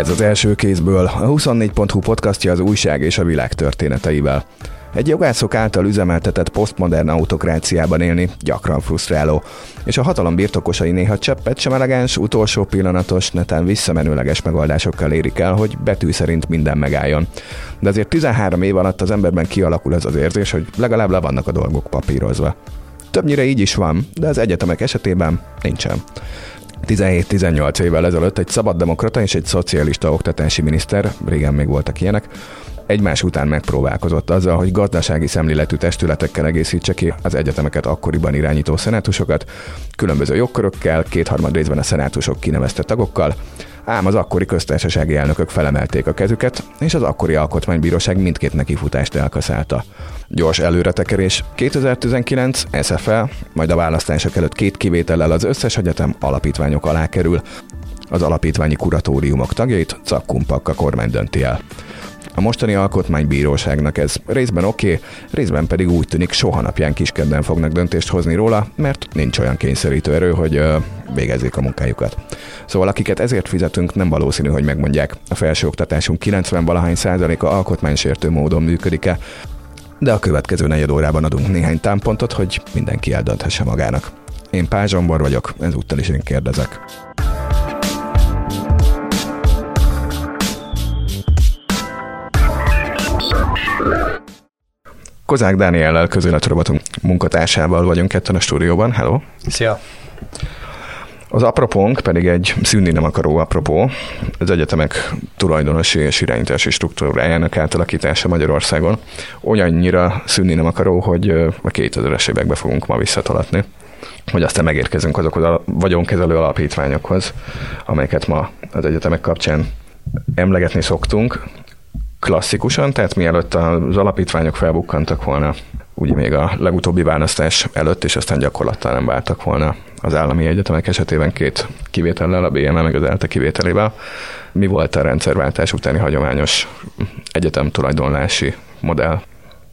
Ez az első kézből, a 24.hu podcastja az újság és a világ történeteivel. Egy jogászok által üzemeltetett posztmodern autokráciában élni gyakran frusztráló, és a hatalom birtokosai néha cseppet sem elegáns, utolsó pillanatos, netán visszamenőleges megoldásokkal érik el, hogy betű szerint minden megálljon. De azért 13 év alatt az emberben kialakul az az érzés, hogy legalább le vannak a dolgok papírozva. Többnyire így is van, de az egyetemek esetében nincsen. 17-18 évvel ezelőtt egy szabaddemokrata és egy szocialista oktatási miniszter, régen még voltak ilyenek, egymás után megpróbálkozott azzal, hogy gazdasági szemléletű testületekkel egészítse ki az egyetemeket akkoriban irányító szenátusokat, különböző jogkörökkel, kétharmad részben a szenátusok kinevezte tagokkal, ám az akkori köztársasági elnökök felemelték a kezüket, és az akkori alkotmánybíróság mindkét nekifutást elkaszálta. Gyors előretekerés, 2019 SFL, majd a választások előtt két kivétellel az összes egyetem alapítványok alá kerül. Az alapítványi kuratóriumok tagjait Cakkumpak a kormány dönti el. A mostani alkotmánybíróságnak ez részben oké, okay, részben pedig úgy tűnik soha napján kiskedden fognak döntést hozni róla, mert nincs olyan kényszerítő erő, hogy uh, végezzék a munkájukat. Szóval akiket ezért fizetünk, nem valószínű, hogy megmondják, a felsőoktatásunk 90-valahány százaléka alkotmánysértő módon működik-e, de a következő negyed órában adunk néhány támpontot, hogy mindenki eldönthesse magának. Én Pázsombor vagyok, ezúttal is én kérdezek. Kozák Dániellel közéletrobotunk munkatársával vagyunk ketten a stúdióban. Hello! Szia! Az apropónk pedig egy szűnni nem akaró apropó, az egyetemek tulajdonosi és irányítási struktúrájának átalakítása Magyarországon. Olyannyira szűnni nem akaró, hogy a 2000-es évekbe fogunk ma visszatolatni hogy aztán megérkezünk azokhoz a vagyonkezelő alapítványokhoz, amelyeket ma az egyetemek kapcsán emlegetni szoktunk, klasszikusan, tehát mielőtt az alapítványok felbukkantak volna, ugye még a legutóbbi választás előtt, és aztán gyakorlattal nem váltak volna az állami egyetemek esetében két kivétellel, a BME meg az ELTE kivételével. Mi volt a rendszerváltás utáni hagyományos egyetem tulajdonlási modell?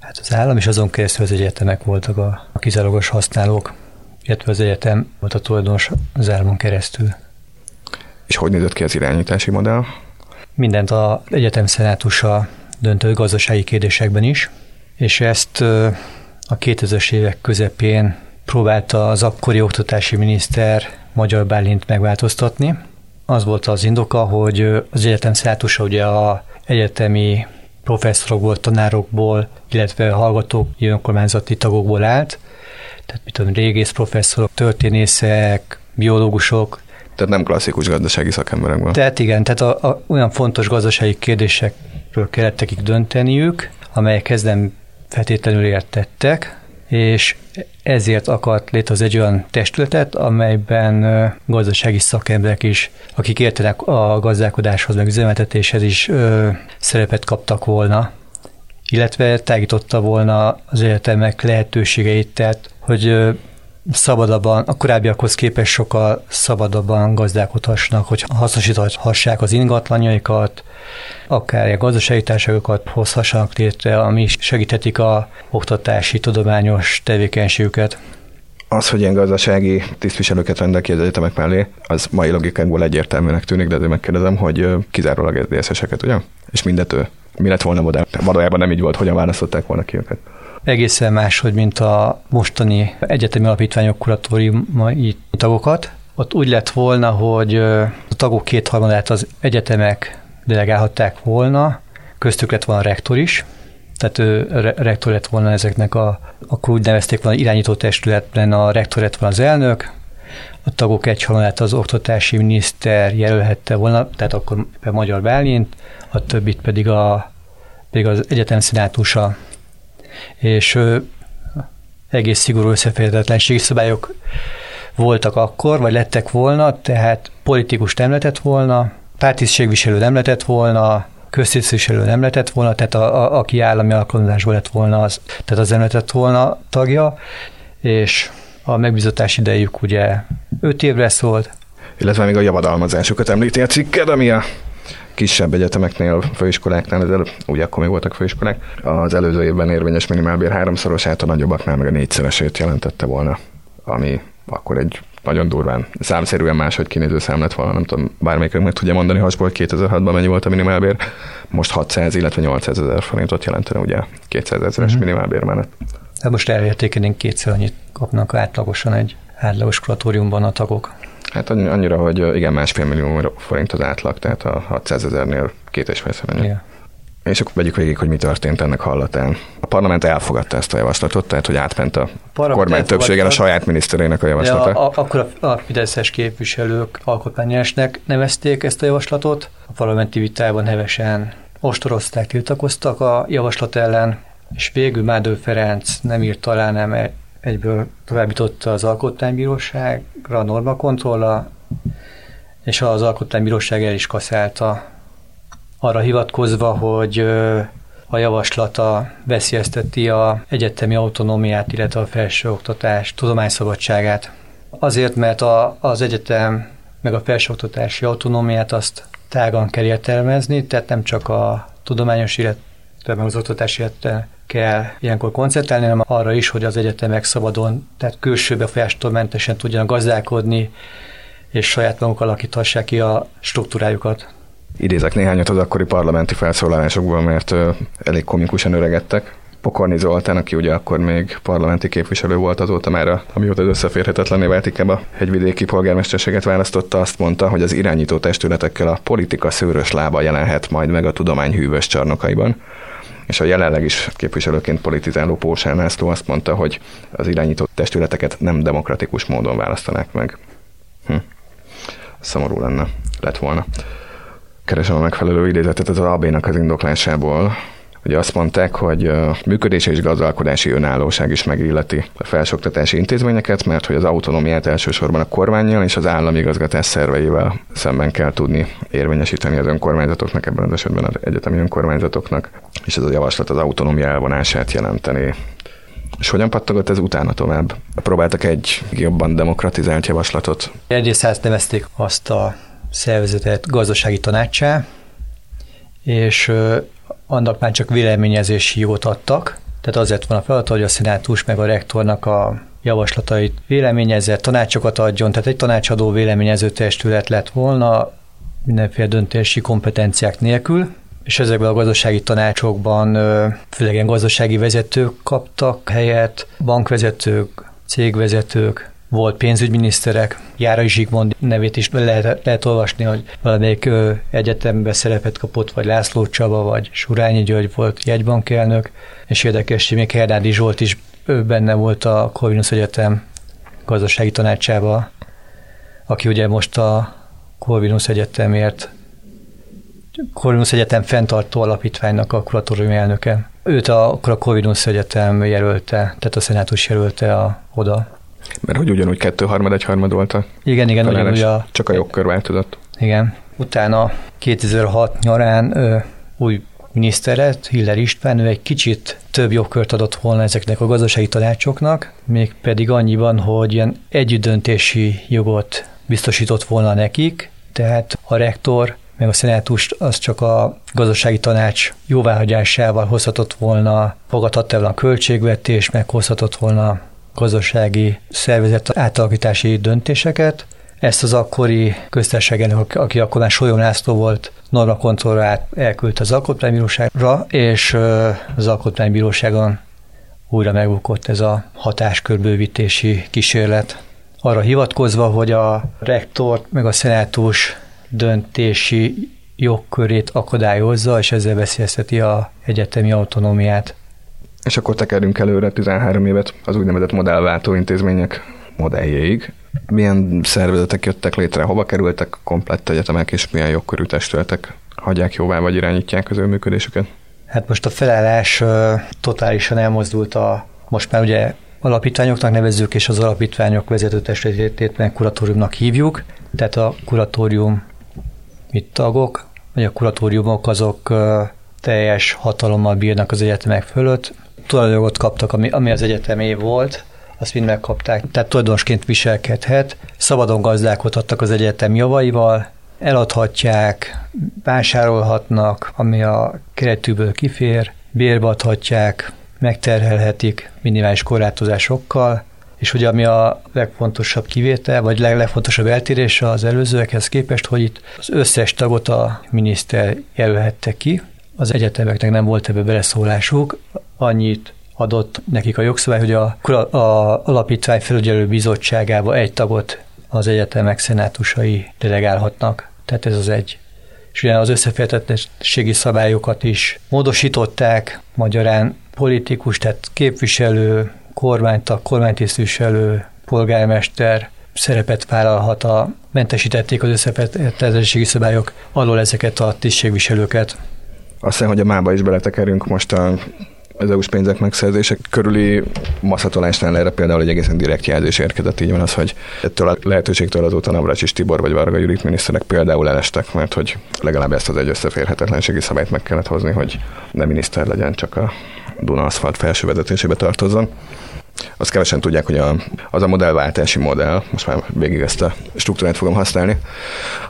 Hát az állam is azon keresztül az egyetemek voltak a, a kizárólagos használók, illetve az egyetem volt a tulajdonos az államon keresztül. És hogy nézett ki az irányítási modell? Mindent az egyetem szenátusa döntő gazdasági kérdésekben is, és ezt a 2000-es évek közepén próbálta az akkori oktatási miniszter Magyar Bálint megváltoztatni. Az volt az indoka, hogy az egyetem szenátusa ugye a egyetemi professzorokból, tanárokból, illetve hallgatók, önkormányzati tagokból állt, tehát mit tudom, régész professzorok, történészek, biológusok, tehát nem klasszikus gazdasági szakemberek van. Tehát igen, tehát a, a, olyan fontos gazdasági kérdésekről kellett nekik dönteniük, amelyekhez nem feltétlenül értettek, és ezért akart létrehozni egy olyan testületet, amelyben gazdasági szakemberek is, akik értenek a gazdálkodáshoz, meg üzemeltetéshez is ö, szerepet kaptak volna, illetve tágította volna az egyetemek lehetőségeit, tehát hogy szabadabban, a korábbiakhoz képest sokkal szabadabban gazdálkodhassanak, hogy hasznosíthassák az ingatlanjaikat, akár a gazdasági társadalmakat hozhassanak létre, ami segíthetik a oktatási, tudományos tevékenységüket. Az, hogy ilyen gazdasági tisztviselőket rendel ki az egyetemek mellé, az mai logikákból egyértelműnek tűnik, de azért megkérdezem, hogy kizárólag SZDSZ-eket, ugye? És mindet ő. Mi lett volna modell? Valójában nem így volt, hogyan választották volna ki őket egészen máshogy, mint a mostani egyetemi alapítványok kuratóriumai tagokat. Ott úgy lett volna, hogy a tagok kétharmadát az egyetemek delegálhatták volna, köztük lett volna a rektor is, tehát ő rektor lett volna ezeknek a, akkor úgy nevezték volna irányító testületben, a rektor lett volna az elnök, a tagok egyharmadát az oktatási miniszter jelölhette volna, tehát akkor Magyar Bálint, a többit pedig, a, pedig az egyetem szenátusa és egész szigorú összeférhetetlenségi szabályok voltak akkor, vagy lettek volna, tehát politikus nem lehetett volna, pártisztségviselő nem lehetett volna, köztisztviselő nem lehetett volna, tehát a, a, aki állami alkalmazásból lett volna, az, tehát az nem lehetett volna tagja, és a megbízatás idejük ugye 5 évre szólt. Illetve még a javadalmazásokat említi a cikked, ami a kisebb egyetemeknél, főiskoláknál, az ugye akkor még voltak főiskolák, az előző évben érvényes minimálbér háromszorosát, a nagyobbaknál meg a négyszeresét jelentette volna ami akkor egy nagyon durván, számszerűen máshogy kinéző szám lett volna, nem tudom, bármelyikünk meg tudja mondani hasból, hogy 2006-ban mennyi volt a minimálbér, most 600, illetve 800 ezer forintot jelentene ugye 200 ezeres mm-hmm. minimálbér mellett. Hát most elértékenénk kétszer annyit kapnak átlagosan egy átlagos kuratóriumban a tagok. Hát annyira, hogy igen, másfél millió forint az átlag, tehát a 600 ezernél két és fél yeah. És akkor vegyük végig, hogy mi történt ennek hallatán. A parlament elfogadta ezt a javaslatot, tehát hogy átment a, a kormány többségen a saját miniszterének a javaslata. Ja, a, akkor a, a Fideszes képviselők alkotmányosnak nevezték ezt a javaslatot. A parlamenti vitában hevesen ostorozták, tiltakoztak a javaslat ellen, és végül Mádő Ferenc nem írt alá, nem e- egyből továbbította az alkotmánybíróságra, a normakontrolla, és az alkotmánybíróság el is kaszálta arra hivatkozva, hogy a javaslata veszélyezteti a egyetemi autonómiát, illetve a felsőoktatás tudományszabadságát. Azért, mert a, az egyetem meg a felsőoktatási autonómiát azt tágan kell értelmezni, tehát nem csak a tudományos, illetve meg az oktatás illetve kell ilyenkor koncentrálni, hanem arra is, hogy az egyetemek szabadon, tehát külső befolyástól mentesen tudjanak gazdálkodni, és saját maguk alakíthassák ki a struktúrájukat. Idézek néhányat az akkori parlamenti felszólalásokból, mert elég komikusan öregedtek. Pokorni Zoltán, aki ugye akkor még parlamenti képviselő volt azóta már, amióta az összeférhetetlené vált, a hegyvidéki polgármesterséget választotta, azt mondta, hogy az irányító testületekkel a politika szőrös lába jelenhet majd meg a tudomány hűvös csarnokaiban és a jelenleg is képviselőként politizáló Pósán László azt mondta, hogy az irányító testületeket nem demokratikus módon választanák meg. Hm. Szomorú lenne, lett volna keresem a megfelelő idézetet az AB-nak az indoklásából, Ugye azt mondták, hogy a működési és gazdálkodási önállóság is megilleti a felsoktatási intézményeket, mert hogy az autonómiát elsősorban a kormányjal és az állami igazgatás szerveivel szemben kell tudni érvényesíteni az önkormányzatoknak, ebben az esetben az egyetemi önkormányzatoknak, és ez a javaslat az autonómia elvonását jelenteni. És hogyan pattogott ez utána tovább? Próbáltak egy jobban demokratizált javaslatot? Egyrészt ezt nevezték azt a szervezetet gazdasági tanácsá, és annak már csak véleményezési jogot adtak, tehát azért van a feladat, hogy a szenátus meg a rektornak a javaslatait véleményezze, tanácsokat adjon, tehát egy tanácsadó véleményező testület lett volna mindenféle döntési kompetenciák nélkül, és ezekben a gazdasági tanácsokban főleg ilyen gazdasági vezetők kaptak helyet, bankvezetők, cégvezetők, volt pénzügyminiszterek, Járai Zsigmond nevét is lehet, lehet olvasni, hogy valamelyik ö, egyetemben szerepet kapott, vagy László Csaba, vagy Surányi György volt jegybankelnök, és érdekes, hogy még Hernádi Zsolt is ő benne volt a Corvinus Egyetem gazdasági tanácsába, aki ugye most a Corvinus Egyetemért Corvinus Egyetem fenntartó alapítványnak a kuratórium elnöke. Őt a, akkor a Corvinus Egyetem jelölte, tehát a szenátus jelölte a, oda. Mert hogy ugyanúgy kettő harmad, egy harmad volt a Igen, igen, ugyanúgy a... Csak a jogkör változott. Igen. Utána 2006 nyarán ö, új miniszter lett, Hiller István, ő egy kicsit több jogkört adott volna ezeknek a gazdasági tanácsoknak, még pedig annyiban, hogy ilyen együttdöntési jogot biztosított volna nekik, tehát a rektor meg a szenátust az csak a gazdasági tanács jóváhagyásával hozhatott volna, fogadhatta volna a költségvetés, meg hozhatott volna gazdasági szervezet átalakítási döntéseket. Ezt az akkori köztársaság aki akkor már Solyom László volt, Norma Kontrollát elküldte az Alkotmánybíróságra, és az Alkotmánybíróságon újra megbukott ez a hatáskörbővítési kísérlet. Arra hivatkozva, hogy a rektort meg a szenátus döntési jogkörét akadályozza, és ezzel veszélyezteti a egyetemi autonómiát. És akkor tekerünk előre 13 évet az úgynevezett modellváltó intézmények modelljéig. Milyen szervezetek jöttek létre, hova kerültek komplett egyetemek, és milyen jogkörű testületek hagyják jóvá, vagy irányítják az ő működésüket? Hát most a felállás totálisan elmozdult a, most már ugye alapítványoknak nevezzük, és az alapítványok vezetőtestületét meg kuratóriumnak hívjuk. Tehát a kuratórium mit tagok, vagy a kuratóriumok azok teljes hatalommal bírnak az egyetemek fölött, tulajdonjogot kaptak, ami, ami az egyetemé volt, azt mind megkapták. Tehát tulajdonosként viselkedhet, szabadon gazdálkodhattak az egyetem javaival, eladhatják, vásárolhatnak, ami a keretűből kifér, bérbe adhatják, megterhelhetik minimális korlátozásokkal, És ugye ami a legfontosabb kivétel, vagy leg, legfontosabb eltérés az előzőekhez képest, hogy itt az összes tagot a miniszter jelölhette ki, az egyetemeknek nem volt ebbe beleszólásuk, annyit adott nekik a jogszabály, hogy a, a alapítvány felügyelő bizottságába egy tagot az egyetemek szenátusai delegálhatnak. Tehát ez az egy. És ugye az összeférhetetlenségi szabályokat is módosították, magyarán politikus, tehát képviselő, kormánytag, kormánytisztviselő, polgármester szerepet vállalhat a mentesítették az összeférhetetlenségi szabályok alól ezeket a tisztségviselőket. Azt hiszem, hogy a mába is beletekerünk most a az EU-s pénzek megszerzése körüli maszatolásnál erre például egy egészen direkt jelzés érkezett, így van az, hogy ettől a lehetőségtől azóta Navracsis Tibor vagy Varga Judit miniszterek például elestek, mert hogy legalább ezt az egy összeférhetetlenségi szabályt meg kellett hozni, hogy nem miniszter legyen, csak a Duna aszfalt felső vezetésébe tartozzon. Azt kevesen tudják, hogy a, az a modellváltási modell, most már végig ezt a struktúrát fogom használni,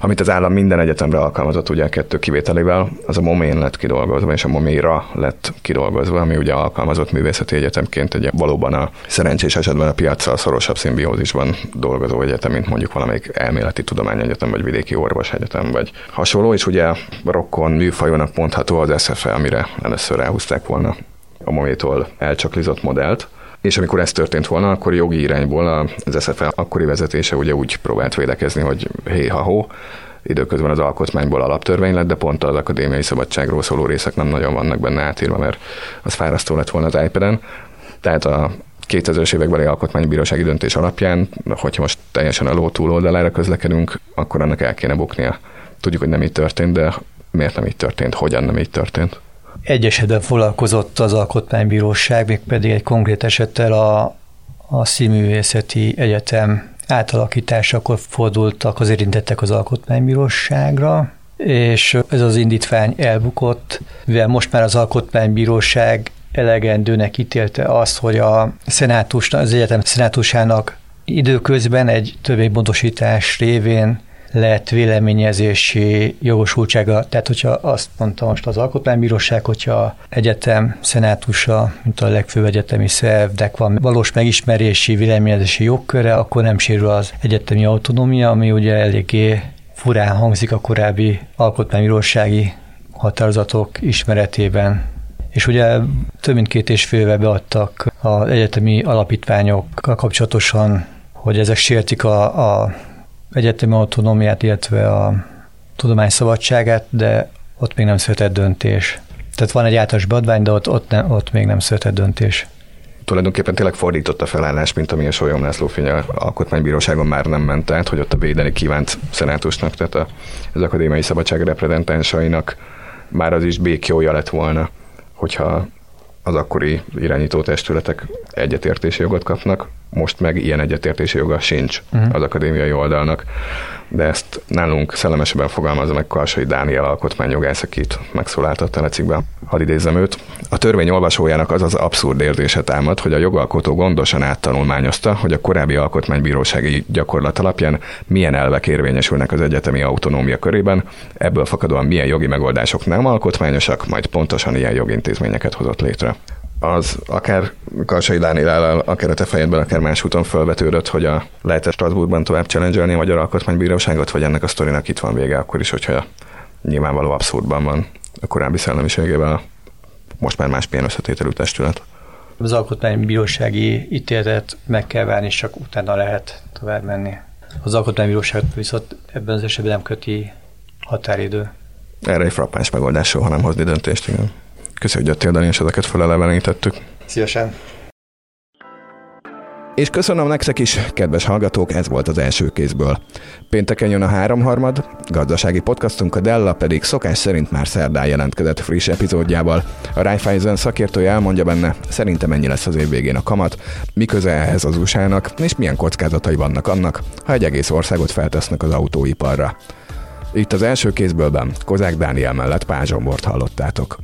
amit az állam minden egyetemre alkalmazott, ugye a kettő kivételével, az a momén lett kidolgozva, és a moméra lett kidolgozva, ami ugye alkalmazott művészeti egyetemként egy valóban a szerencsés esetben a piacsal szorosabb szimbiózisban dolgozó egyetem, mint mondjuk valamelyik elméleti tudományegyetem, vagy vidéki orvosegyetem, vagy hasonló, és ugye rokkon műfajónak mondható az SFE, amire először elhúzták volna a mométól elcsaklizott modellt, és amikor ez történt volna, akkor jogi irányból az SFL akkori vezetése ugye úgy próbált védekezni, hogy hé ha hó, időközben az alkotmányból alaptörvény lett, de pont az akadémiai szabadságról szóló részek nem nagyon vannak benne átírva, mert az fárasztó lett volna az iPad-en. Tehát a 2000-es évekbeli alkotmánybírósági döntés alapján, hogyha most teljesen a ló túloldalára közlekedünk, akkor annak el kéne buknia. Tudjuk, hogy nem így történt, de miért nem így történt, hogyan nem így történt? Egy esetben foglalkozott az Alkotmánybíróság, mégpedig egy konkrét esettel a, a Színművészeti Egyetem átalakításakor fordultak az érintettek az Alkotmánybíróságra, és ez az indítvány elbukott, mivel most már az Alkotmánybíróság elegendőnek ítélte azt, hogy a szenátus, az egyetem szenátusának időközben egy törvénymódosítás révén lehet véleményezési jogosultsága. Tehát, hogyha azt mondta most az Alkotmánybíróság, hogyha egyetem szenátusa, mint a legfőbb egyetemi szervnek van valós megismerési, véleményezési jogköre, akkor nem sérül az egyetemi autonómia, ami ugye eléggé furán hangzik a korábbi alkotmánybírósági határozatok ismeretében. És ugye több mint két és fél éve beadtak az egyetemi alapítványokkal kapcsolatosan, hogy ezek sértik a, a egyetemi autonómiát, illetve a tudomány szabadságát, de ott még nem született döntés. Tehát van egy általános beadvány, de ott, ott, ne, ott még nem született döntés. Tulajdonképpen tényleg fordított a felállás, mint ami a Solyom László fény alkotmánybíróságon már nem ment át, hogy ott a védeni kívánt szenátusnak, tehát a, az akadémiai szabadság reprezentánsainak már az is békjója lett volna, hogyha az akkori irányító testületek egyetértési jogot kapnak, most meg ilyen egyetértési joga sincs uh-huh. az akadémiai oldalnak. De ezt nálunk szellemesebben fogalmazza meg Karsai Dániel alkotmányjogász, akit megszólaltat a telecikben. Hadd idézzem őt. A törvény olvasójának az az abszurd érzése támad, hogy a jogalkotó gondosan áttanulmányozta, hogy a korábbi alkotmánybírósági gyakorlat alapján milyen elvek érvényesülnek az egyetemi autonómia körében, ebből fakadóan milyen jogi megoldások nem alkotmányosak, majd pontosan ilyen jogintézményeket hozott létre az akár Karsai Dániel, akár a te fejedben, akár más úton felvetődött, hogy a lehet Strasbourgban tovább challenge a Magyar Alkotmánybíróságot, vagy ennek a sztorinak itt van vége, akkor is, hogyha nyilvánvaló abszurdban van a korábbi szellemiségével most már más milyen összetételű testület. Az alkotmánybírósági ítéletet meg kell várni, és csak utána lehet tovább menni. Az alkotmánybíróság viszont ebben az esetben nem köti határidő. Erre egy frappáns megoldás soha nem hozni döntést, igen. Köszönjük, hogy jöttél, Dani, és ezeket felelevenítettük. Szívesen. És köszönöm nektek is, kedves hallgatók, ez volt az első kézből. Pénteken jön a háromharmad, gazdasági podcastunk a Della pedig szokás szerint már szerdán jelentkezett friss epizódjával. A Raiffeisen szakértője elmondja benne, szerintem mennyi lesz az év végén a kamat, mi köze ehhez az usa és milyen kockázatai vannak annak, ha egy egész országot feltesznek az autóiparra. Itt az első kézbőlben Kozák Dániel mellett Pázsombort hallottátok.